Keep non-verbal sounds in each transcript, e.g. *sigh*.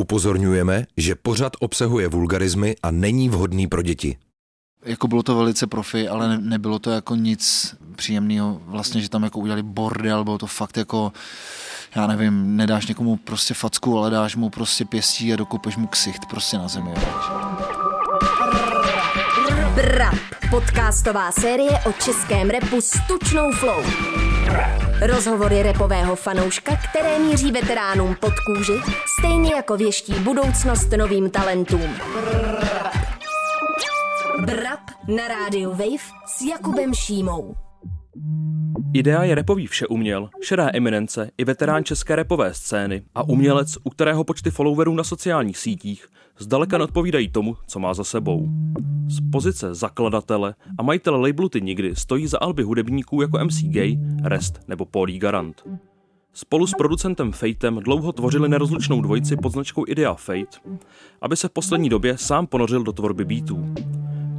Upozorňujeme, že pořad obsahuje vulgarizmy a není vhodný pro děti. Jako bylo to velice profi, ale ne, nebylo to jako nic příjemného. Vlastně, že tam jako udělali bordel, bylo to fakt jako, já nevím, nedáš někomu prostě facku, ale dáš mu prostě pěstí a dokupeš mu ksicht prostě na zemi. Brap, podcastová série o českém repu s tučnou flow. Rozhovory repového fanouška, které míří veteránům pod kůži, stejně jako věští budoucnost novým talentům. Brap na rádiu Wave s Jakubem Šímou. Idea je repový všeuměl, šedá eminence i veterán české repové scény a umělec, u kterého počty followerů na sociálních sítích zdaleka neodpovídají tomu, co má za sebou. Z pozice zakladatele a majitele labelu Ty nikdy stojí za alby hudebníků jako MC Gay, Rest nebo Paulí Garant. Spolu s producentem Fatem dlouho tvořili nerozlučnou dvojici pod značkou Idea Fate, aby se v poslední době sám ponořil do tvorby beatů.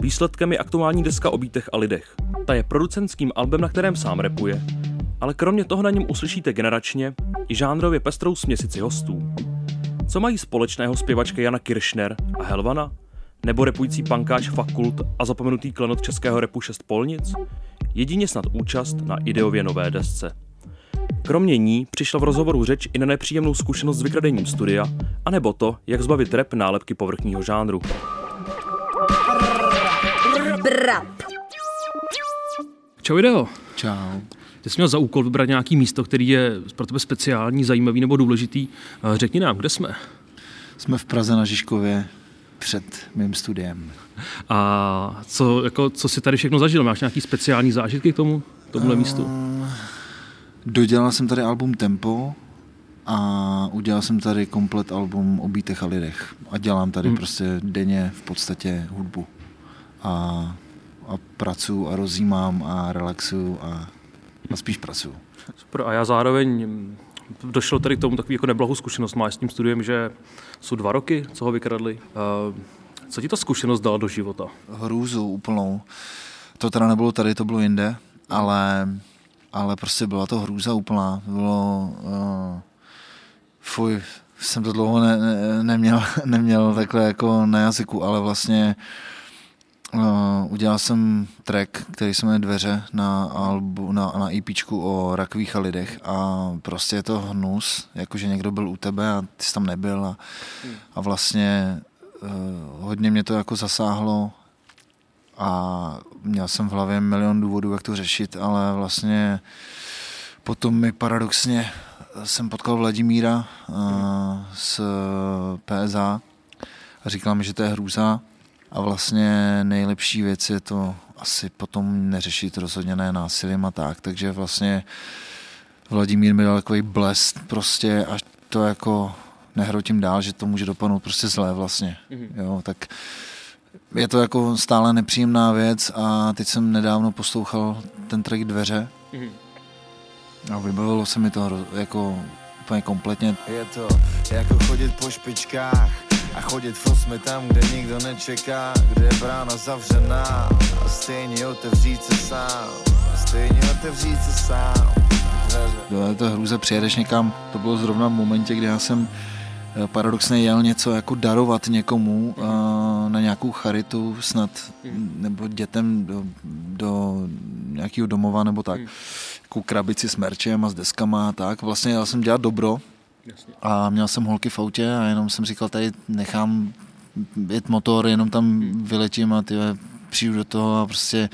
Výsledkem je aktuální deska o bítech a lidech. Ta je producentským albem, na kterém sám repuje, ale kromě toho na něm uslyšíte generačně i žánrově pestrou směsici hostů. Co mají společného zpěvačka Jana Kiršner a Helvana? Nebo repující pankáč Fakult a zapomenutý klenot českého repu šest polnic? Jedině snad účast na ideově nové desce. Kromě ní přišla v rozhovoru řeč i na nepříjemnou zkušenost s vykradením studia, anebo to, jak zbavit rap nálepky povrchního žánru. Brap. Čau Ideo. Čau. Ty jsi měl za úkol vybrat nějaký místo, který je pro tebe speciální, zajímavý nebo důležitý. Eh, Řekni nám, kde jsme? Jsme v Praze na Žižkově před mým studiem. A co, jako, co jsi tady všechno zažil? Máš nějaký speciální zážitky k tomu, tomuhle místu? Dodělal jsem tady album Tempo a udělal jsem tady komplet album o bítech a lidech. A dělám tady hmm. prostě denně v podstatě hudbu. A, a pracuji a rozjímám a relaxuju a, a spíš pracuju. Super. A já zároveň mm, došlo tady k tomu takový jako neblahou zkušenost máš s tím studiem, že jsou dva roky, co ho vykradli. Eh, Co ti ta zkušenost dala do života? Hrůzu úplnou. To teda nebylo tady, to bylo jinde, ale, ale prostě byla to hrůza úplná. Bylo, uh, fuj, jsem to dlouho ne, ne, neměl, *laughs* neměl takhle jako na jazyku, ale vlastně uh, udělal jsem track, který se jmenuje Dveře na, albu, na, na EPčku o rakových a lidech a prostě je to hnus, jakože někdo byl u tebe a ty jsi tam nebyl a, a vlastně uh, hodně mě to jako zasáhlo a měl jsem v hlavě milion důvodů, jak to řešit, ale vlastně potom mi paradoxně jsem potkal Vladimíra uh, z PSA a říkal mi, že to je hrůza a vlastně nejlepší věc je to asi potom neřešit rozhodně ne násilím a tak, takže vlastně Vladimír mi dal takový blest prostě až to jako nehrotím dál, že to může dopadnout prostě zlé vlastně, jo, tak je to jako stále nepříjemná věc a teď jsem nedávno poslouchal ten track Dveře. A vybavilo se mi to jako úplně kompletně. Je to jako chodit po špičkách a chodit v osmi tam, kde nikdo nečeká, kde je brána zavřená a stejně otevřít se sám, a stejně otevřít se sám. Dveře. Byla to hrůza, přijedeš někam, to bylo zrovna v momentě, kdy já jsem eh, paradoxně jel něco jako darovat někomu uh, na nějakou charitu snad, nebo dětem do, do nějakého domova nebo tak, jako krabici s merčem a s deskama a tak. Vlastně jel jsem dělat dobro a měl jsem holky v autě a jenom jsem říkal, tady nechám jet motor, jenom tam vyletím a ty přijdu do toho a prostě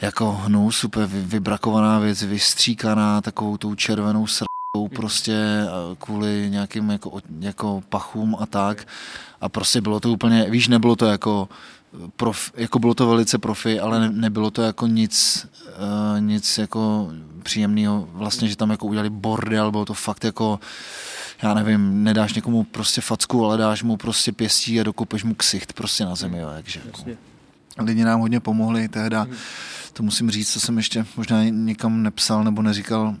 jako hnus, super vy- vybrakovaná věc, vystříkaná takovou tou červenou srkou prostě a kvůli nějakým jako, jako pachům a tak. A prostě bylo to úplně, víš, nebylo to jako prof, jako bylo to velice profi, ale ne, nebylo to jako nic, uh, nic jako příjemného, vlastně, že tam jako udělali bordel, bylo to fakt jako, já nevím, nedáš někomu prostě facku, ale dáš mu prostě pěstí a dokupeš mu ksicht prostě na zemi, jo, takže jako. Lidi nám hodně pomohli tehda, to musím říct, co jsem ještě možná někam nepsal nebo neříkal,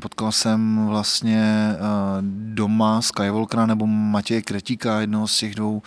Potkal jsem vlastně uh, doma Skywalkera nebo Matěje Kretíka, jednoho z těch dvou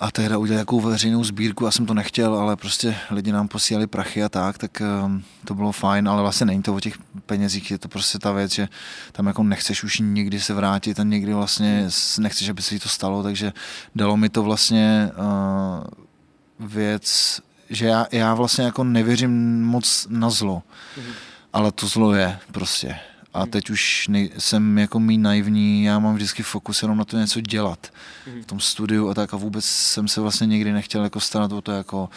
a tehda udělat jakou veřejnou sbírku, já jsem to nechtěl, ale prostě lidi nám posílali prachy a tak, tak um, to bylo fajn, ale vlastně není to o těch penězích, je to prostě ta věc, že tam jako nechceš už nikdy se vrátit a nikdy vlastně nechceš, aby se jí to stalo, takže dalo mi to vlastně uh, věc, že já, já vlastně jako nevěřím moc na zlo, mm-hmm. ale to zlo je prostě a teď už nej, jsem jako mý naivní, já mám vždycky fokus jenom na to něco dělat. V tom studiu a tak a vůbec jsem se vlastně nikdy nechtěl jako starat o to, jako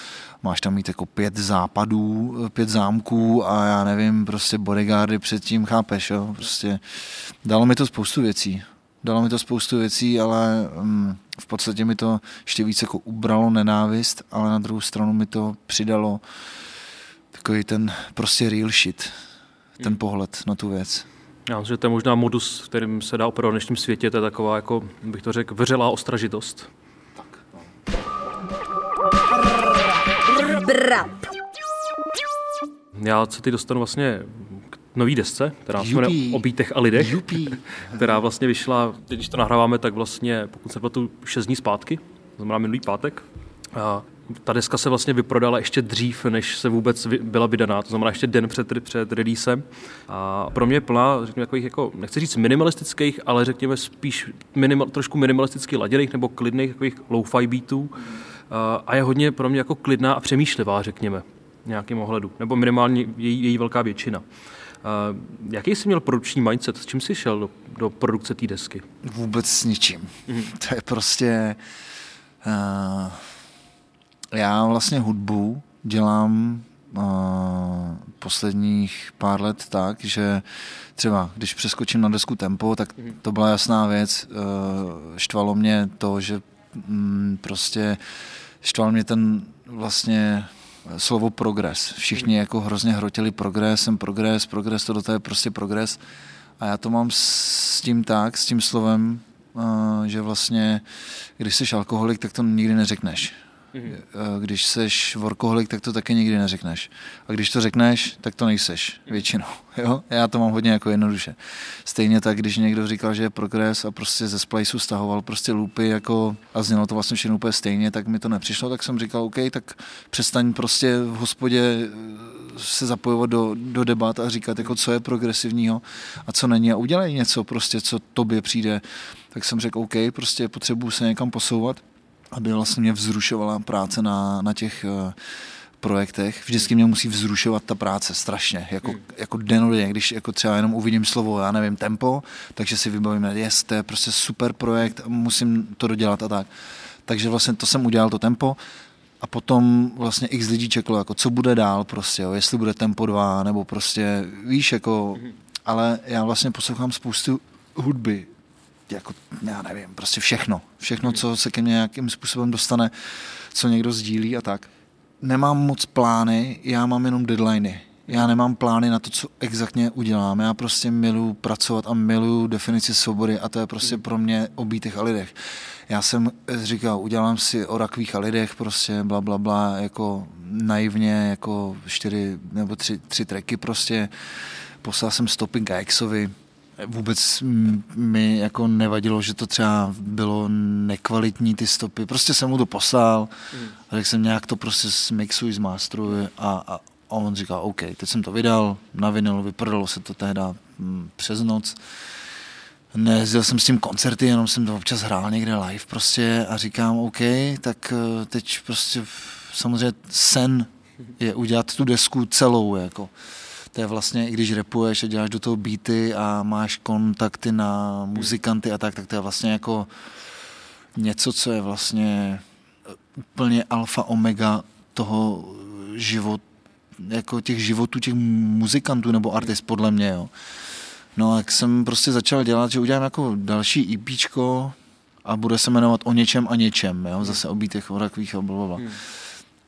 máš tam mít jako pět západů, pět zámků a já nevím, prostě bodyguardy předtím, chápeš, jo, prostě dalo mi to spoustu věcí, dalo mi to spoustu věcí, ale um, v podstatě mi to ještě víc jako ubralo nenávist, ale na druhou stranu mi to přidalo takový ten prostě real shit, ten pohled na tu věc. Já myslím, že to je možná modus, kterým se dá opravdu v dnešním světě, to je taková, jako bych to řekl, veřelá ostražitost. Tak, no. Já se teď dostanu vlastně k nový desce, která se jmenuje O bítech a lidech, Jupí. *laughs* která vlastně vyšla, když to nahráváme, tak vlastně, pokud se tu 6 dní zpátky, to znamená minulý pátek. A ta deska se vlastně vyprodala ještě dřív, než se vůbec byla vydaná, to znamená ještě den před, před releasem. A pro mě je plná, řekněme, takových, jako, nechci říct minimalistických, ale řekněme spíš minimal, trošku minimalisticky laděných nebo klidných takových low-fi beatů. A je hodně pro mě jako klidná a přemýšlivá, řekněme, v nějakým ohledu, nebo minimálně její, její velká většina. Uh, jaký jsi měl produkční mindset? S čím jsi šel do, do produkce té desky? Vůbec s ničím. Mm. To je prostě... Uh já vlastně hudbu dělám uh, posledních pár let tak, že třeba když přeskočím na desku tempo, tak mhm. to byla jasná věc. Uh, štvalo mě to, že um, prostě štval mě ten vlastně slovo progres. Všichni jako hrozně hrotili progresem, progres, progres, to do toho je prostě progres. A já to mám s tím tak, s tím slovem, uh, že vlastně, když jsi alkoholik, tak to nikdy neřekneš. Mm-hmm. Když seš workoholik, tak to taky nikdy neřekneš. A když to řekneš, tak to nejseš většinou. *laughs* Jo? Já to mám hodně jako jednoduše. Stejně tak, když někdo říkal, že je progres a prostě ze Spliceu stahoval prostě loopy jako, a znělo to vlastně všechno úplně stejně, tak mi to nepřišlo, tak jsem říkal, OK, tak přestaň prostě v hospodě eh, se zapojovat do, do debat a říkat, jako, co je progresivního a co není a udělej něco prostě, co tobě přijde. Tak jsem řekl, OK, prostě potřebuju se někam posouvat aby vlastně mě vzrušovala práce na, na těch uh, projektech. Vždycky mě musí vzrušovat ta práce strašně, jako, hmm. jako denodenně, když jako třeba jenom uvidím slovo, já nevím, tempo, takže si vybavím, jest, to je prostě super projekt, musím to dodělat a tak. Takže vlastně to jsem udělal, to tempo, a potom vlastně x lidí čekalo, jako co bude dál prostě, jo, jestli bude tempo 2, nebo prostě, víš, jako, hmm. ale já vlastně poslouchám spoustu hudby, jako, já nevím, prostě všechno. Všechno, co se ke mně nějakým způsobem dostane, co někdo sdílí a tak. Nemám moc plány, já mám jenom deadliny. Já nemám plány na to, co exaktně udělám. Já prostě miluji pracovat a miluji definici svobody a to je prostě pro mě o bítech a lidech. Já jsem říkal, udělám si o rakvích a lidech, prostě bla, bla, bla, jako naivně, jako čtyři nebo tři, tři treky prostě. Poslal jsem stopy Gaexovi, vůbec mi jako nevadilo, že to třeba bylo nekvalitní ty stopy. Prostě jsem mu to poslal, mm. řekl jsem nějak to prostě smixuj, zmástruj a, a, a on říká, OK, teď jsem to vydal na vinyl, vyprdalo se to tehda mm, přes noc. Nejezdil jsem s tím koncerty, jenom jsem to občas hrál někde live prostě a říkám, OK, tak eh, teď prostě samozřejmě sen je udělat tu desku celou, jako to je vlastně, i když repuješ a děláš do toho beaty a máš kontakty na muzikanty a tak, tak to je vlastně jako něco, co je vlastně úplně alfa omega toho život, jako těch životů těch muzikantů nebo artist, podle mě, jo. No a jak jsem prostě začal dělat, že udělám jako další EPčko a bude se jmenovat o něčem a něčem, jo, zase o bítech, o rakvích a blablabla. Hmm.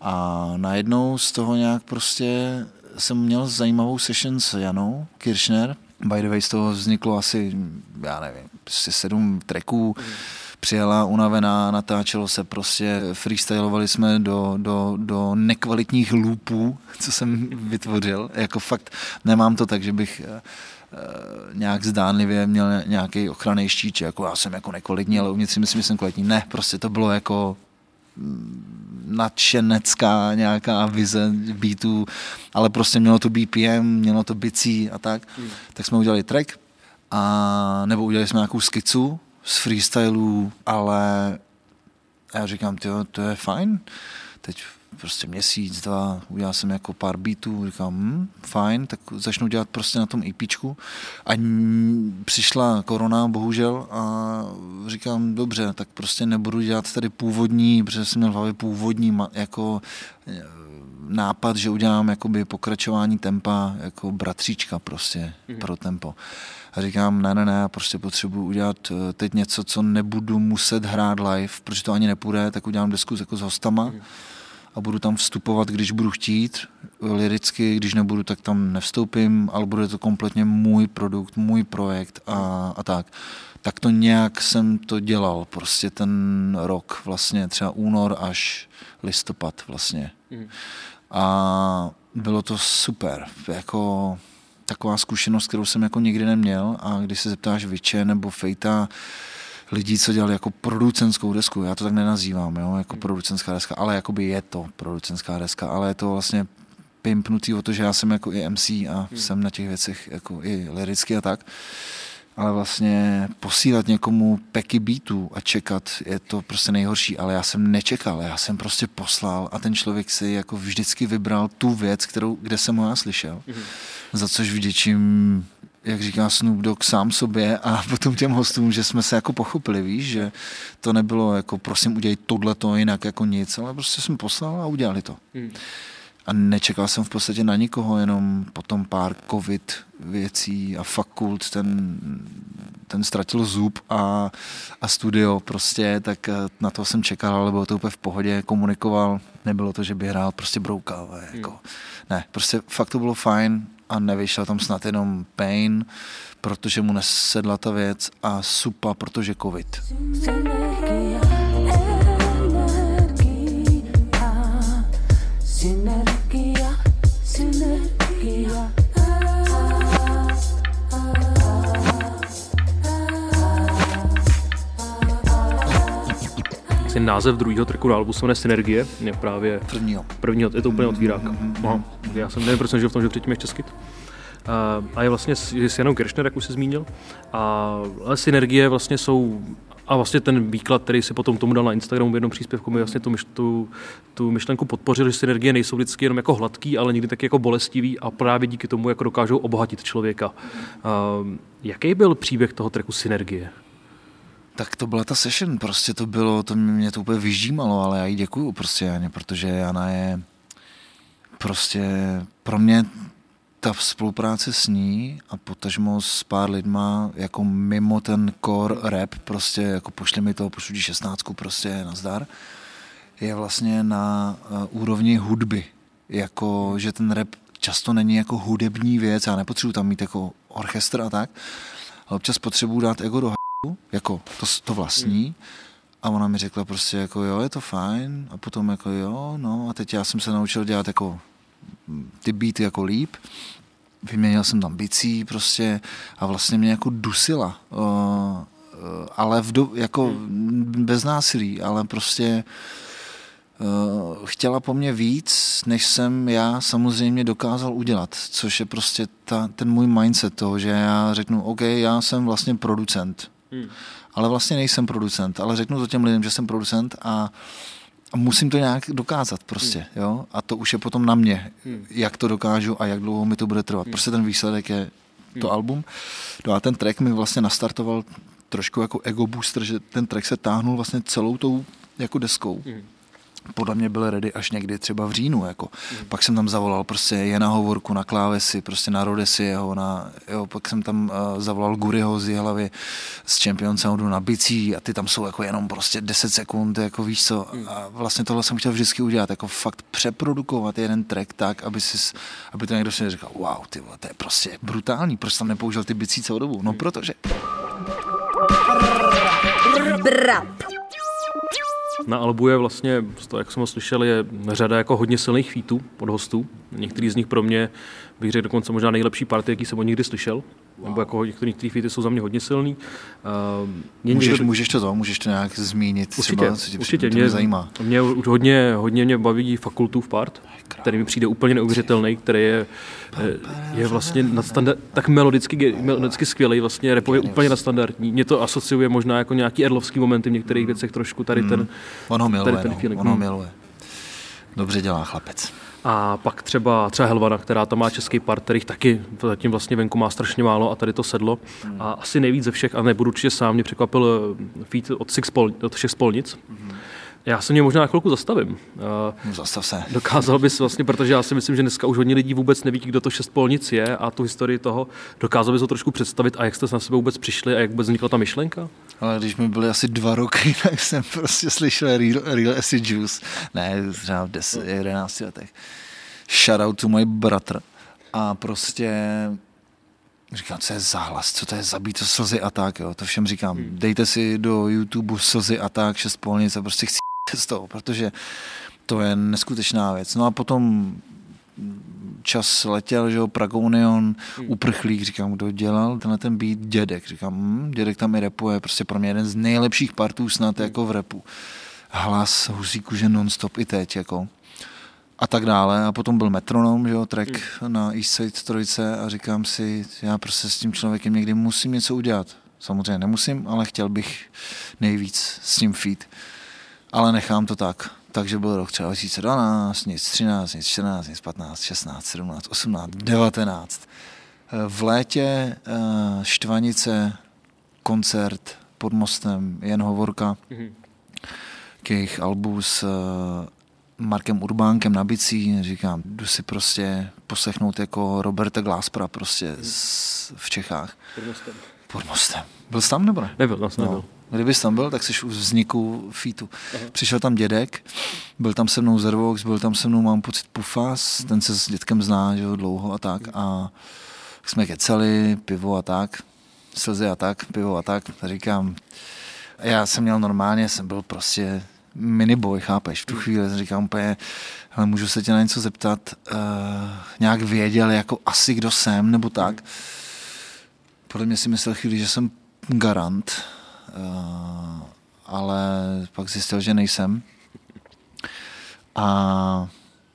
A najednou z toho nějak prostě jsem měl zajímavou session s Janou Kirchner. By the way, z toho vzniklo asi, já nevím, prostě sedm tracků. Přijela unavená, natáčelo se prostě, freestylovali jsme do, do, do nekvalitních loopů, co jsem vytvořil. Jako fakt nemám to tak, že bych uh, nějak zdánlivě měl nějaký ochranný štíč, jako já jsem jako nekvalitní, ale uvnitř si myslím, že jsem kvalitní. Ne, prostě to bylo jako nadšenecká nějaká vize beatů, ale prostě mělo to BPM, mělo to bicí a tak. Hmm. Tak jsme udělali track a nebo udělali jsme nějakou skicu z freestylů, ale já říkám, to je fajn. Teď prostě měsíc, dva, udělal jsem jako pár beatů, říkám, hm, fajn, tak začnu dělat prostě na tom EPčku. A přišla korona, bohužel, a říkám, dobře, tak prostě nebudu dělat tady původní, protože jsem měl v hlavě původní jako e, nápad, že udělám jakoby pokračování tempa jako bratříčka prostě mm-hmm. pro tempo. A říkám, ne, ne, ne, já prostě potřebuji udělat e, teď něco, co nebudu muset hrát live, protože to ani nepůjde, tak udělám desku jako s hostama. Mm-hmm a budu tam vstupovat, když budu chtít, liricky, když nebudu, tak tam nevstoupím, ale bude to kompletně můj produkt, můj projekt a, a tak. Tak to nějak jsem to dělal, prostě ten rok, vlastně třeba únor až listopad vlastně. Mm. A bylo to super, jako taková zkušenost, kterou jsem jako nikdy neměl a když se zeptáš Viče nebo Fejta, lidí, co dělali jako producentskou desku. Já to tak nenazývám, jo, jako hmm. producentská deska, ale jakoby je to producentská deska, ale je to vlastně pimpnutý o to, že já jsem jako i MC a hmm. jsem na těch věcech jako i liricky a tak. Ale vlastně posílat někomu peky beatů a čekat je to prostě nejhorší, ale já jsem nečekal, já jsem prostě poslal a ten člověk si jako vždycky vybral tu věc, kterou, kde jsem ho já slyšel. Hmm. Za což vděčím jak říká Snoop Dogg sám sobě a *laughs* potom těm hostům, že jsme se jako pochopili, víš, že to nebylo jako prosím udělej tohle jinak jako nic, ale prostě jsme poslal a udělali to. Hmm. A nečekal jsem v podstatě na nikoho, jenom potom pár covid věcí a fakult, ten, ten ztratil zub a, a studio prostě, tak eh, na to jsem čekal, ale bylo to úplně v pohodě, komunikoval, nebylo to, že by hrál prostě broukal, jako, hmm. ne, prostě fakt to bylo fajn, a nevyšel tam snad jenom Pain, protože mu nesedla ta věc a Supa, protože covid. Synergia, synergia, synergia. Asi název druhého tracku na albu se jmenuje Synergie, je právě prvního. Prvního, je to úplně otvírák. Mm-hmm. Aha, já jsem nevím, proč jsem žil v tom, že předtím je česky. A je vlastně s Janou Kiršner, jak už jsi zmínil. A, synergie vlastně jsou a vlastně ten výklad, který si potom tomu dal na Instagramu v jednom příspěvku, mi vlastně tu, tu, tu myšlenku podpořil, že synergie nejsou vždycky jenom jako hladký, ale někdy taky jako bolestivý a právě díky tomu jako dokážou obohatit člověka. Uh, jaký byl příběh toho treku Synergie? Tak to byla ta session, prostě to bylo, to mě to úplně vyžímalo, ale já jí děkuju prostě Janě, protože Jana je prostě pro mě ta spolupráce s ní a potažmo s pár lidma jako mimo ten core rap, prostě jako pošli mi to, pošli šestnáctku, prostě nazdar, je vlastně na uh, úrovni hudby. Jako, že ten rap často není jako hudební věc, já nepotřebuji tam mít jako orchestr a tak, ale občas potřebuji dát ego do jako to, to vlastní. A ona mi řekla prostě jako jo, je to fajn. A potom jako jo, no a teď já jsem se naučil dělat jako ty beaty jako líp. Vyměnil jsem tam bicí prostě a vlastně mě jako dusila. Uh, ale v do, jako bez násilí, ale prostě uh, chtěla po mně víc, než jsem já samozřejmě dokázal udělat, což je prostě ta, ten můj mindset toho, že já řeknu, OK, já jsem vlastně producent, Hmm. Ale vlastně nejsem producent, ale řeknu to těm lidem, že jsem producent a, a musím to nějak dokázat prostě, hmm. jo? A to už je potom na mě, hmm. jak to dokážu a jak dlouho mi to bude trvat. Hmm. Prostě ten výsledek je to hmm. album. No a ten track mi vlastně nastartoval trošku jako ego booster, že ten track se táhnul vlastně celou tou jako deskou. Hmm podle mě byl ready až někdy třeba v říjnu. Jako. Mm. Pak jsem tam zavolal prostě je na hovorku, na klávesi, prostě na Rodesi jeho, na, jo, pak jsem tam uh, zavolal Guriho z hlavy z Champion Soundu na bicí a ty tam jsou jako jenom prostě 10 sekund, jako víš co. Mm. A vlastně tohle jsem chtěl vždycky udělat, jako fakt přeprodukovat jeden track tak, aby, si, aby to někdo si říkal, wow, ty to je prostě brutální, proč tam nepoužil ty bicí celou dobu? No mm. protože... Brap. Na albu je vlastně, jak jsem ho slyšel, je řada jako hodně silných featů od hostů. Některý z nich pro mě bych řekl dokonce možná nejlepší party, jaký jsem od nikdy slyšel. Wow. Nebo jako některé ty feety jsou za mě hodně silný. Uh, můžeš, někdo... můžeš to můžeš to nějak zmínit určitě, třeba, co tě určitě. Mě, mě, zajímá. Mě hodně, hodně mě baví fakultův part, který mi přijde úplně neuvěřitelný, který je, je vlastně nadstandard, tak melodicky, melodicky skvělý, vlastně repově úplně nadstandardní. Mě to asociuje možná jako nějaký erlovský momenty v některých věcech trošku tady ten, hmm. on ho miluje, tady ten feeling. On ho miluje. Dobře dělá chlapec. A pak třeba, třeba Helvana, která tam má český part, kterých taky zatím vlastně venku má strašně málo a tady to sedlo. Hmm. A asi nejvíc ze všech, a nebudu určitě sám, mě překvapil eh, feed od, Six Pol, od všech spolnic. Hmm já se mě možná na chvilku zastavím. No, zastav se. *laughs* Dokázal bys vlastně, protože já si myslím, že dneska už hodně lidí vůbec neví, kdo to šest polnic je a tu historii toho. Dokázal bys to trošku představit a jak jste na sebe vůbec přišli a jak vůbec vznikla ta myšlenka? Ale když mi byly asi dva roky, *laughs* tak jsem prostě slyšel Real, real Acid Juice. Ne, třeba v 10, 11 letech. Shout out to my brother. A prostě Říkám, co je záhlas, co to je zabít, to slzy a tak, jo. To všem říkám, hmm. dejte si do YouTube slzy a tak, šest polnic a prostě chci *laughs* z toho, protože to je neskutečná věc. No a potom čas letěl, že jo, Pragonion, hmm. uprchlík, říkám, kdo dělal tenhle ten beat, dědek, říkám, hm, dědek tam i repuje, prostě pro mě jeden z nejlepších partů snad hmm. jako v repu. Hlas husíku, že non-stop i teď, jako a tak dále. A potom byl metronom, že jo, track hmm. na East Side trojce a říkám si, já prostě s tím člověkem někdy musím něco udělat. Samozřejmě nemusím, ale chtěl bych nejvíc s ním feed. Ale nechám to tak. Takže byl rok třeba 2012, nic 13, nic 14, nic 15, 16, 17, 18, 19. V létě eh, Štvanice, koncert pod mostem, jen hovorka mm-hmm. k jejich albu s eh, Markem Urbánkem na bicí, říkám, jdu si prostě poslechnout jako Roberta Glaspera prostě z, v Čechách. Pod mostem. Pod mostem. Byl jsi tam nebo ne? Nebyl, vlastně no. nebyl. Kdybys tam byl, tak jsi už vzniku. Aha. Přišel tam dědek, byl tam se mnou Zervox, byl tam se mnou, mám pocit, Pufas, ten se s dětkem zná, že jo, dlouho a tak. A jsme keceli, pivo a tak, slzy a tak, pivo a tak. A říkám, já jsem měl normálně, jsem byl prostě miniboy, chápeš? V tu chvíli říkal úplně, ale můžu se tě na něco zeptat, uh, nějak věděl, jako asi kdo jsem, nebo tak. Podle mě si myslel chvíli, že jsem garant, ale pak zjistil, že nejsem. A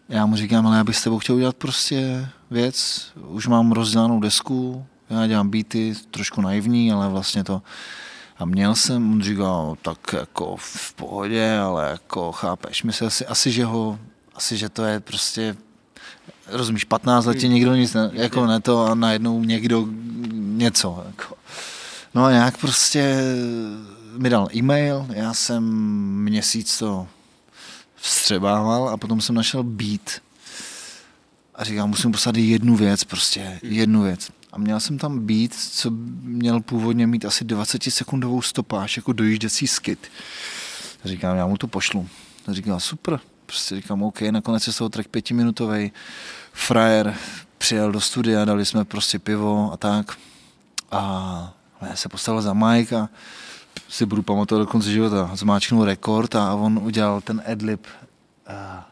já mu říkám, ale já bych s tebou chtěl udělat prostě věc, už mám rozdělanou desku, já dělám beaty, trošku naivní, ale vlastně to a měl jsem, on říkal, tak jako v pohodě, ale jako chápeš, myslel si asi, že ho, asi, že to je prostě, rozumíš, 15 let hmm. někdo nic, ne, jako ne to a najednou někdo něco. Jako. No a nějak prostě mi dal e-mail, já jsem měsíc to vstřebával a potom jsem našel beat a říkám, musím poslat jednu věc, prostě jednu věc. A měl jsem tam být, co měl původně mít asi 20 sekundovou stopáž, jako dojížděcí skit. A říkám, já mu to pošlu. A říkám, super. Prostě říkám, OK, nakonec je z toho track pětiminutový. Frajer přijel do studia, dali jsme prostě pivo a tak. A já se postavil za Mike a si budu pamatovat do konce života. Zmáčknul rekord a on udělal ten adlib. A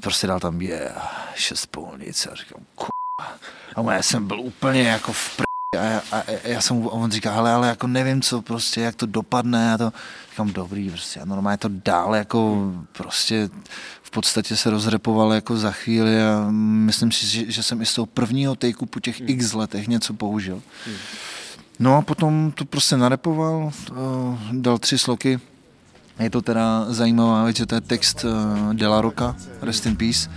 prostě dal tam je yeah, šest půlnic a říkám, a já jsem byl úplně jako v pr... A já, a já jsem, on říká, ale, ale jako nevím, co prostě, jak to dopadne. A to, říkám, dobrý, prostě. A normálně to dál jako prostě v podstatě se rozrepoval jako za chvíli a myslím si, že, že jsem i z toho prvního takeu po těch x letech něco použil. No a potom to prostě narepoval, dal tři sloky, je to teda zajímavá věc, že to je text uh, Dela Roka, Rest in Peace.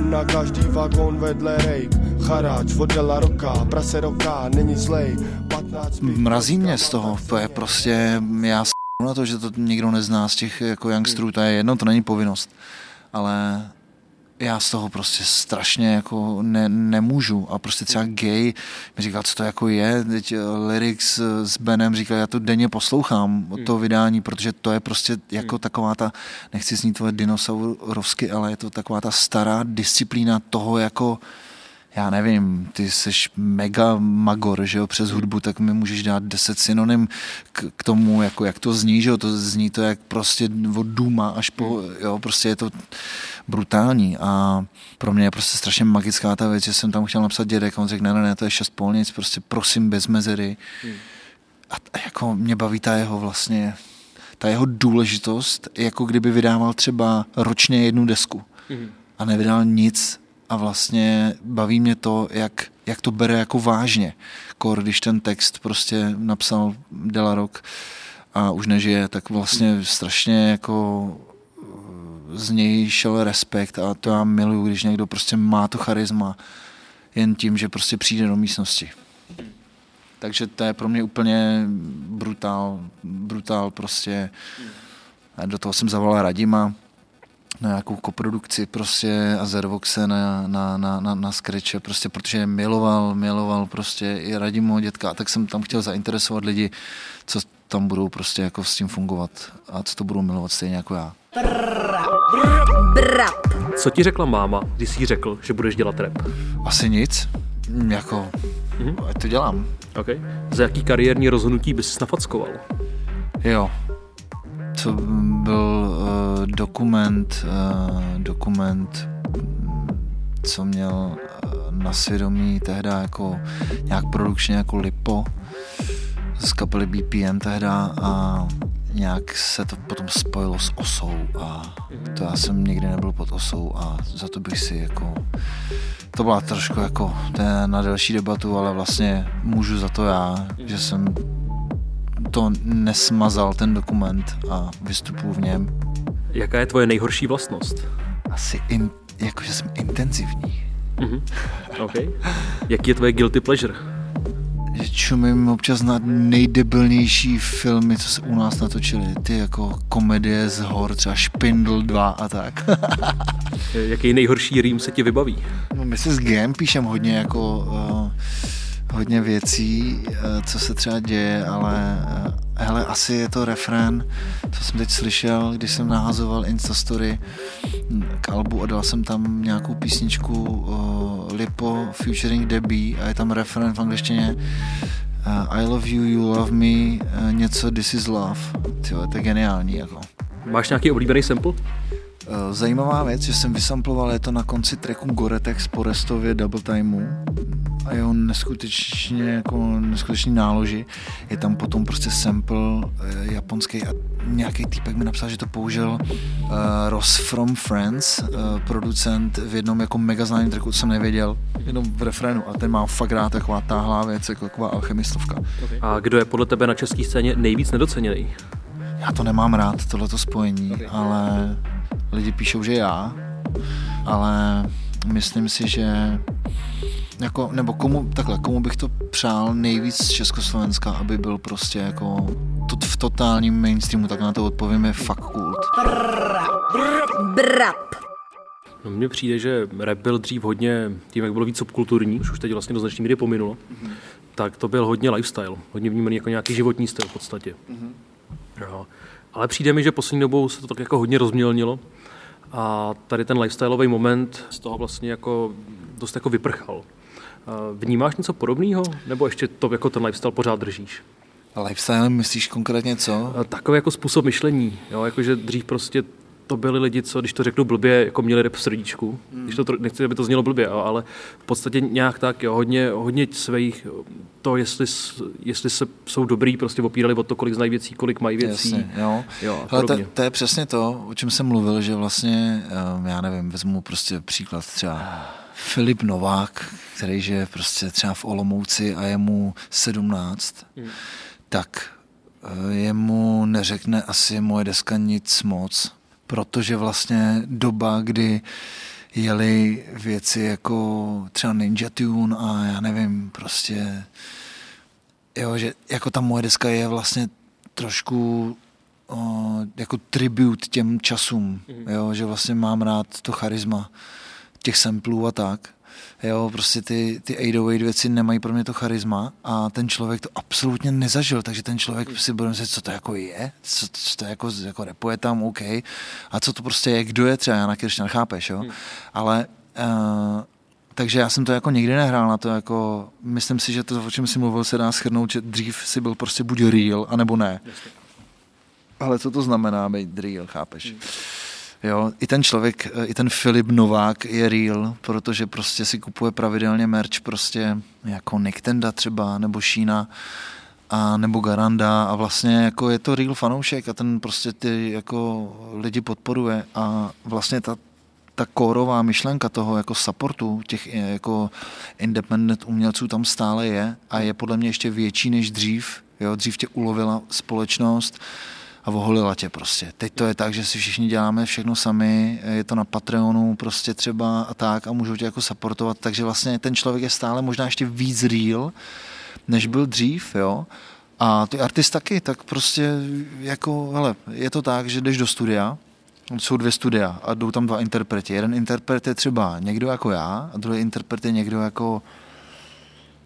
na každý vagón vedle rejk, charáč od Dela Roka, prase roka, není zlej. Mrazí mě z toho, to je prostě, já s na to, že to nikdo nezná z těch jako youngsterů, to je jedno, to není povinnost. Ale já z toho prostě strašně jako ne, nemůžu. A prostě třeba gay mi říkal, co to jako je, teď eh, lyrics eh, s Benem říkal, já to denně poslouchám od toho vydání, protože to je prostě jako taková ta, nechci znít tvoje dinosaurovsky, ale je to taková ta stará disciplína toho jako já nevím, ty jsi mega magor, že jo, přes hudbu, tak mi můžeš dát deset synonym k, k tomu, jako jak to zní, že jo, to zní to jak prostě od důma až po, jo, prostě je to brutální a pro mě je prostě strašně magická ta věc, že jsem tam chtěl napsat dědek a on řekl, ne, ne, ne, to je šest polnic, prostě prosím bez mezery. Hmm. A, a jako mě baví ta jeho vlastně, ta jeho důležitost, jako kdyby vydával třeba ročně jednu desku hmm. a nevydal nic a vlastně baví mě to, jak, jak to bere jako vážně. Kor, když ten text prostě napsal Delarok a už nežije, tak vlastně strašně jako z něj šel respekt a to já miluju, když někdo prostě má to charisma jen tím, že prostě přijde do místnosti. Takže to je pro mě úplně brutál, brutál prostě. A do toho jsem zavolal Radima na nějakou koprodukci prostě a Zervoxe na, na, na, na, na skreče, prostě protože miloval, miloval prostě i Radimu dětka a tak jsem tam chtěl zainteresovat lidi, co tam budou prostě jako s tím fungovat a co to budou milovat stejně jako já. Brap. Co ti řekla máma, když jsi řekl, že budeš dělat rap? Asi nic. Jako, mm-hmm. ať to dělám. Okay. Za jaký kariérní rozhodnutí bys nafackoval? Jo. To byl dokument, uh, dokument, co měl uh, na svědomí tehdy jako nějak produkčně jako Lipo z kapely BPM tehda a nějak se to potom spojilo s osou a to já jsem nikdy nebyl pod osou a za to bych si jako to byla trošku jako to je na delší debatu, ale vlastně můžu za to já, že jsem to nesmazal ten dokument a vystupuji v něm. Jaká je tvoje nejhorší vlastnost? Asi in, jako, že jsem intenzivní. Mm-hmm. Okay. Jaký je tvoje guilty pleasure? že čumím občas na nejdebilnější filmy, co se u nás natočily. Ty jako komedie z hor, třeba Špindl 2 a tak. *laughs* Jaký nejhorší rým se ti vybaví? No, my si s Gem píšem hodně jako uh, hodně věcí, uh, co se třeba děje, ale uh, hele, asi je to refrén, co jsem teď slyšel, když jsem nahazoval Instastory k albu a dal jsem tam nějakou písničku uh, Lipo featuring Debbie a je tam refrén v angličtině uh, I love you, you love me, uh, něco This is love. Tyjo, to je geniální. Jako. Máš nějaký oblíbený sample? Zajímavá věc, že jsem vysamploval, je to na konci tracku Goretex po restově Double Timeu a jeho neskutečně jako neskutečný náloži. Je tam potom prostě sample uh, japonský a nějaký týpek mi napsal, že to použil uh, Ross from Friends, uh, producent v jednom jako mega známém tracku, co jsem nevěděl, jenom v refrénu a ten má fakt rád taková táhlá věc, jako taková alchemistovka. A kdo je podle tebe na české scéně nejvíc nedoceněný? Já to nemám rád, tohleto spojení, okay. ale lidi píšou, že já, ale myslím si, že jako, nebo komu, takhle, komu bych to přál nejvíc z Československa, aby byl prostě jako to, v totálním mainstreamu, tak na to odpovím je fakt kult. Brap. No mně přijde, že rap byl dřív hodně, tím jak bylo víc subkulturní, už, už teď vlastně do značné míry pominulo, mm-hmm. tak to byl hodně lifestyle, hodně vnímaný jako nějaký životní styl v podstatě. Mm-hmm. Jo. Ale přijde mi, že poslední dobou se to tak jako hodně rozmělnilo a tady ten lifestyleový moment z toho vlastně jako dost jako vyprchal. Vnímáš něco podobného, nebo ještě to jako ten lifestyle pořád držíš? Lifestyle myslíš konkrétně co? Takový jako způsob myšlení, jo, jakože dřív prostě to byli lidi, co, když to řeknu blbě, jako měli rep v srdíčku. Hmm. Když to, nechci, aby to znělo blbě, jo, ale v podstatě nějak tak, jo, hodně, hodně svých, to, jestli, jestli se, jsou dobrý, prostě opírali o to, kolik znají věcí, kolik mají věcí. Jasně, jo. jo ale to, to, je přesně to, o čem jsem mluvil, že vlastně, um, já nevím, vezmu prostě příklad třeba Filip Novák, který žije prostě třeba v Olomouci a je mu 17, hmm. tak eh, jemu neřekne asi moje deska nic moc, protože vlastně doba, kdy jeli věci jako třeba Ninja Tune a já nevím, prostě jo, že jako ta moje deska je vlastně trošku o, jako tribut těm časům, mm. jo, že vlastně mám rád to charisma těch samplů a tak. Jo, prostě ty, ty 808 věci nemají pro mě to charisma a ten člověk to absolutně nezažil, takže ten člověk si bude myslet, co to jako je, co, co to jako, jako repuje tam, OK, a co to prostě je, kdo je třeba Jana Kiršťan, chápeš, jo? Hmm. Ale uh, takže já jsem to jako nikdy nehrál na to, jako, myslím si, že to, o čem si mluvil, se dá schrnout, že dřív si byl prostě buď real, anebo ne. Ale co to znamená být real, chápeš? Jo, i ten člověk, i ten Filip Novák je real, protože prostě si kupuje pravidelně merch prostě jako Nintendo třeba, nebo Šína, a nebo Garanda a vlastně jako je to real fanoušek a ten prostě ty jako lidi podporuje a vlastně ta, ta kórová myšlenka toho jako supportu těch jako independent umělců tam stále je a je podle mě ještě větší než dřív. Jo, dřív tě ulovila společnost a oholila tě prostě. Teď to je tak, že si všichni děláme všechno sami, je to na Patreonu prostě třeba a tak a můžou tě jako supportovat, takže vlastně ten člověk je stále možná ještě víc real, než byl dřív, jo. A ty artist taky, tak prostě jako, hele, je to tak, že jdeš do studia, jsou dvě studia a jdou tam dva interpreti. Jeden interpret je třeba někdo jako já a druhý interpret je někdo jako,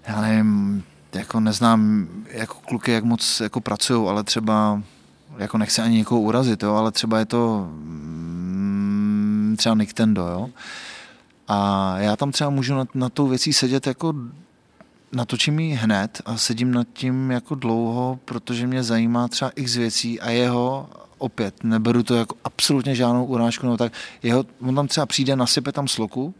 já nevím, jako neznám jako kluky, jak moc jako pracují, ale třeba jako nechci ani někoho urazit, jo, ale třeba je to mm, třeba Nintendo, jo. A já tam třeba můžu na, na tou věcí sedět jako natočím ji hned a sedím nad tím jako dlouho, protože mě zajímá třeba x věcí a jeho opět, neberu to jako absolutně žádnou urážku, no tak jeho, on tam třeba přijde, nasype tam sloku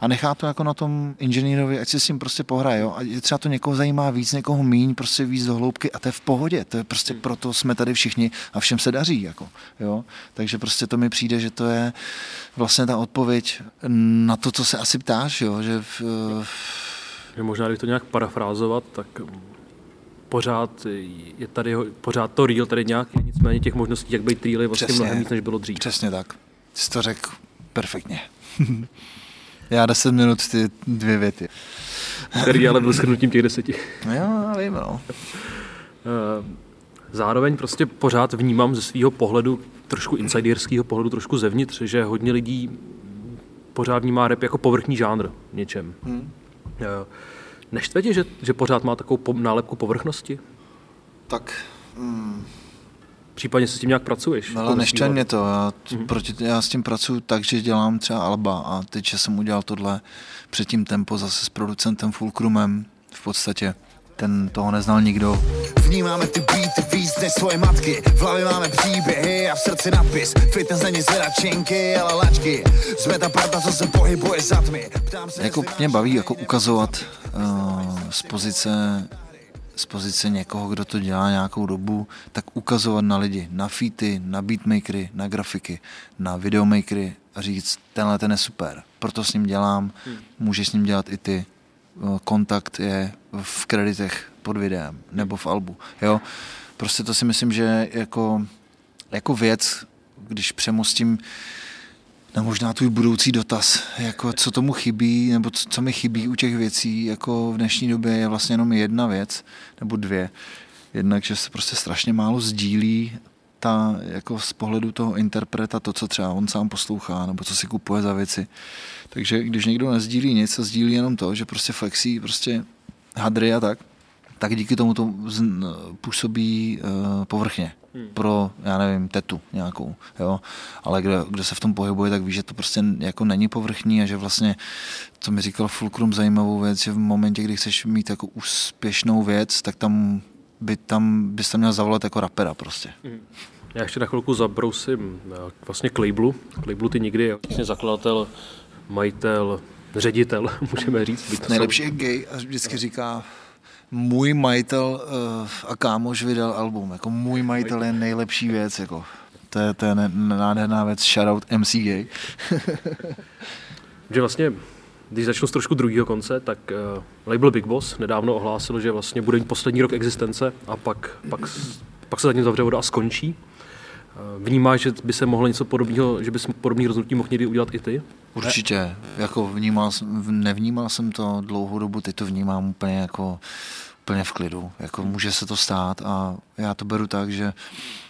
a nechá to jako na tom inženýrovi, ať si s tím prostě pohraje, jo? a třeba to někoho zajímá víc, někoho míň, prostě víc do hloubky a to je v pohodě, to je prostě proto jsme tady všichni a všem se daří, jako, jo? takže prostě to mi přijde, že to je vlastně ta odpověď na to, co se asi ptáš, jo? že v, že možná, když to nějak parafrázovat, tak pořád je tady pořád to real tady nějaký, nicméně těch možností, jak být je vlastně Přesně. mnohem víc, než bylo dřív. Přesně tak. Jsi to řekl perfektně. *laughs* Já deset minut ty dvě věty. Který ale byl shrnutím těch deseti. No *laughs* jo, vím, no. Eh, zároveň prostě pořád vnímám ze svého pohledu, trošku insiderského pohledu, trošku zevnitř, že hodně lidí pořád vnímá rap jako povrchní žánr něčem. Hmm. Neštve tě, že, že pořád má takovou nálepku povrchnosti? Tak... Hmm. Případně se s tím nějak pracuješ? Ale neštve mě to. Já, mm-hmm. proti, já s tím pracuji tak, že dělám třeba Alba a teď jsem udělal tohle předtím tempo zase s producentem Fulcrumem v podstatě ten toho neznal nikdo. Vnímáme ty beaty víc než svoje matky, v hlavě máme příběhy a v srdci napis. Fitness není zvedačinky, ale lačky. Jsme ta parta, co se pohybuje za tmy. Se, jako mě baví jako ukazovat uh, z pozice z pozice někoho, kdo to dělá nějakou dobu, tak ukazovat na lidi, na feety, na beatmakery, na grafiky, na videomakery a říct, tenhle ten je super, proto s ním dělám, hmm. můžeš s ním dělat i ty. Eh, kontakt je v kreditech pod videem nebo v albu. Jo? Prostě to si myslím, že jako, jako věc, když přemostím na možná tvůj budoucí dotaz, jako co tomu chybí, nebo co, co mi chybí u těch věcí, jako v dnešní době je vlastně jenom jedna věc, nebo dvě. Jednak, že se prostě strašně málo sdílí ta, jako z pohledu toho interpreta to, co třeba on sám poslouchá, nebo co si kupuje za věci. Takže když někdo nezdílí nic a sdílí jenom to, že prostě flexí prostě hadry a tak, tak díky tomu to působí uh, povrchně hmm. pro, já nevím, tetu nějakou, jo. Ale kdo, kdo se v tom pohybuje, tak ví, že to prostě jako není povrchní a že vlastně, to mi říkal Fulcrum zajímavou věc, že v momentě, kdy chceš mít jako úspěšnou věc, tak tam by tam, bys tam měl zavolat jako rapera prostě. Hmm. Já ještě na chvilku zabrousím eh, vlastně k labelu. K labelu ty nikdy vlastně zakladatel, majitel, ředitel, *laughs* můžeme říct. Nejlepší jsou... je gay a vždycky říká, můj majitel uh, a kámoš vydal album. Jako můj majitel je nejlepší věc. Jako. To je, to je nádherná věc. Shoutout MC Gay. *laughs* že vlastně, když začnu z trošku druhého konce, tak uh, label Big Boss nedávno ohlásil, že vlastně bude poslední rok existence a pak, pak, pak se za ním zavře voda a skončí. Vnímáš, že by se mohlo něco podobného, že bys podobný rozhodnutí mohl někdy udělat i ty? Určitě. Jako vnímal, nevnímal jsem to dlouhou dobu, teď to vnímám úplně jako úplně v klidu. Jako může se to stát a já to beru tak, že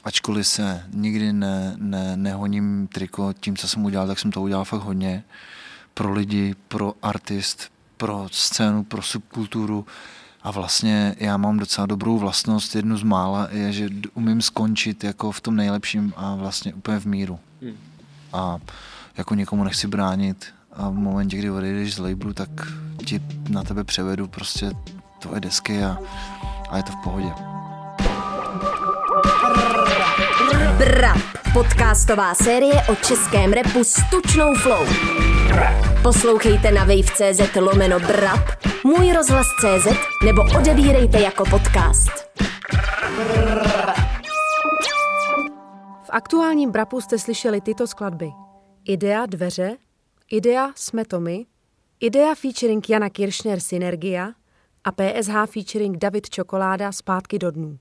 ačkoliv se nikdy ne, ne, nehoním triko tím, co jsem udělal, tak jsem to udělal fakt hodně pro lidi, pro artist, pro scénu, pro subkulturu a vlastně já mám docela dobrou vlastnost, jednu z mála je, že umím skončit jako v tom nejlepším a vlastně úplně v míru. Hmm. A jako někomu nechci bránit, a v momentě, kdy odejdeš z labelu, tak ti na tebe převedu prostě tvoje desky a, a je to v pohodě. Brap, podcastová série o českém repu s tučnou flow. Poslouchejte na wave.cz lomeno Brap, můj rozhlas.cz nebo odebírejte jako podcast. V aktuálním Brapu jste slyšeli tyto skladby. Idea dveře, Idea jsme to my, Idea featuring Jana Kiršner Synergia a PSH featuring David Čokoláda Zpátky do dnů.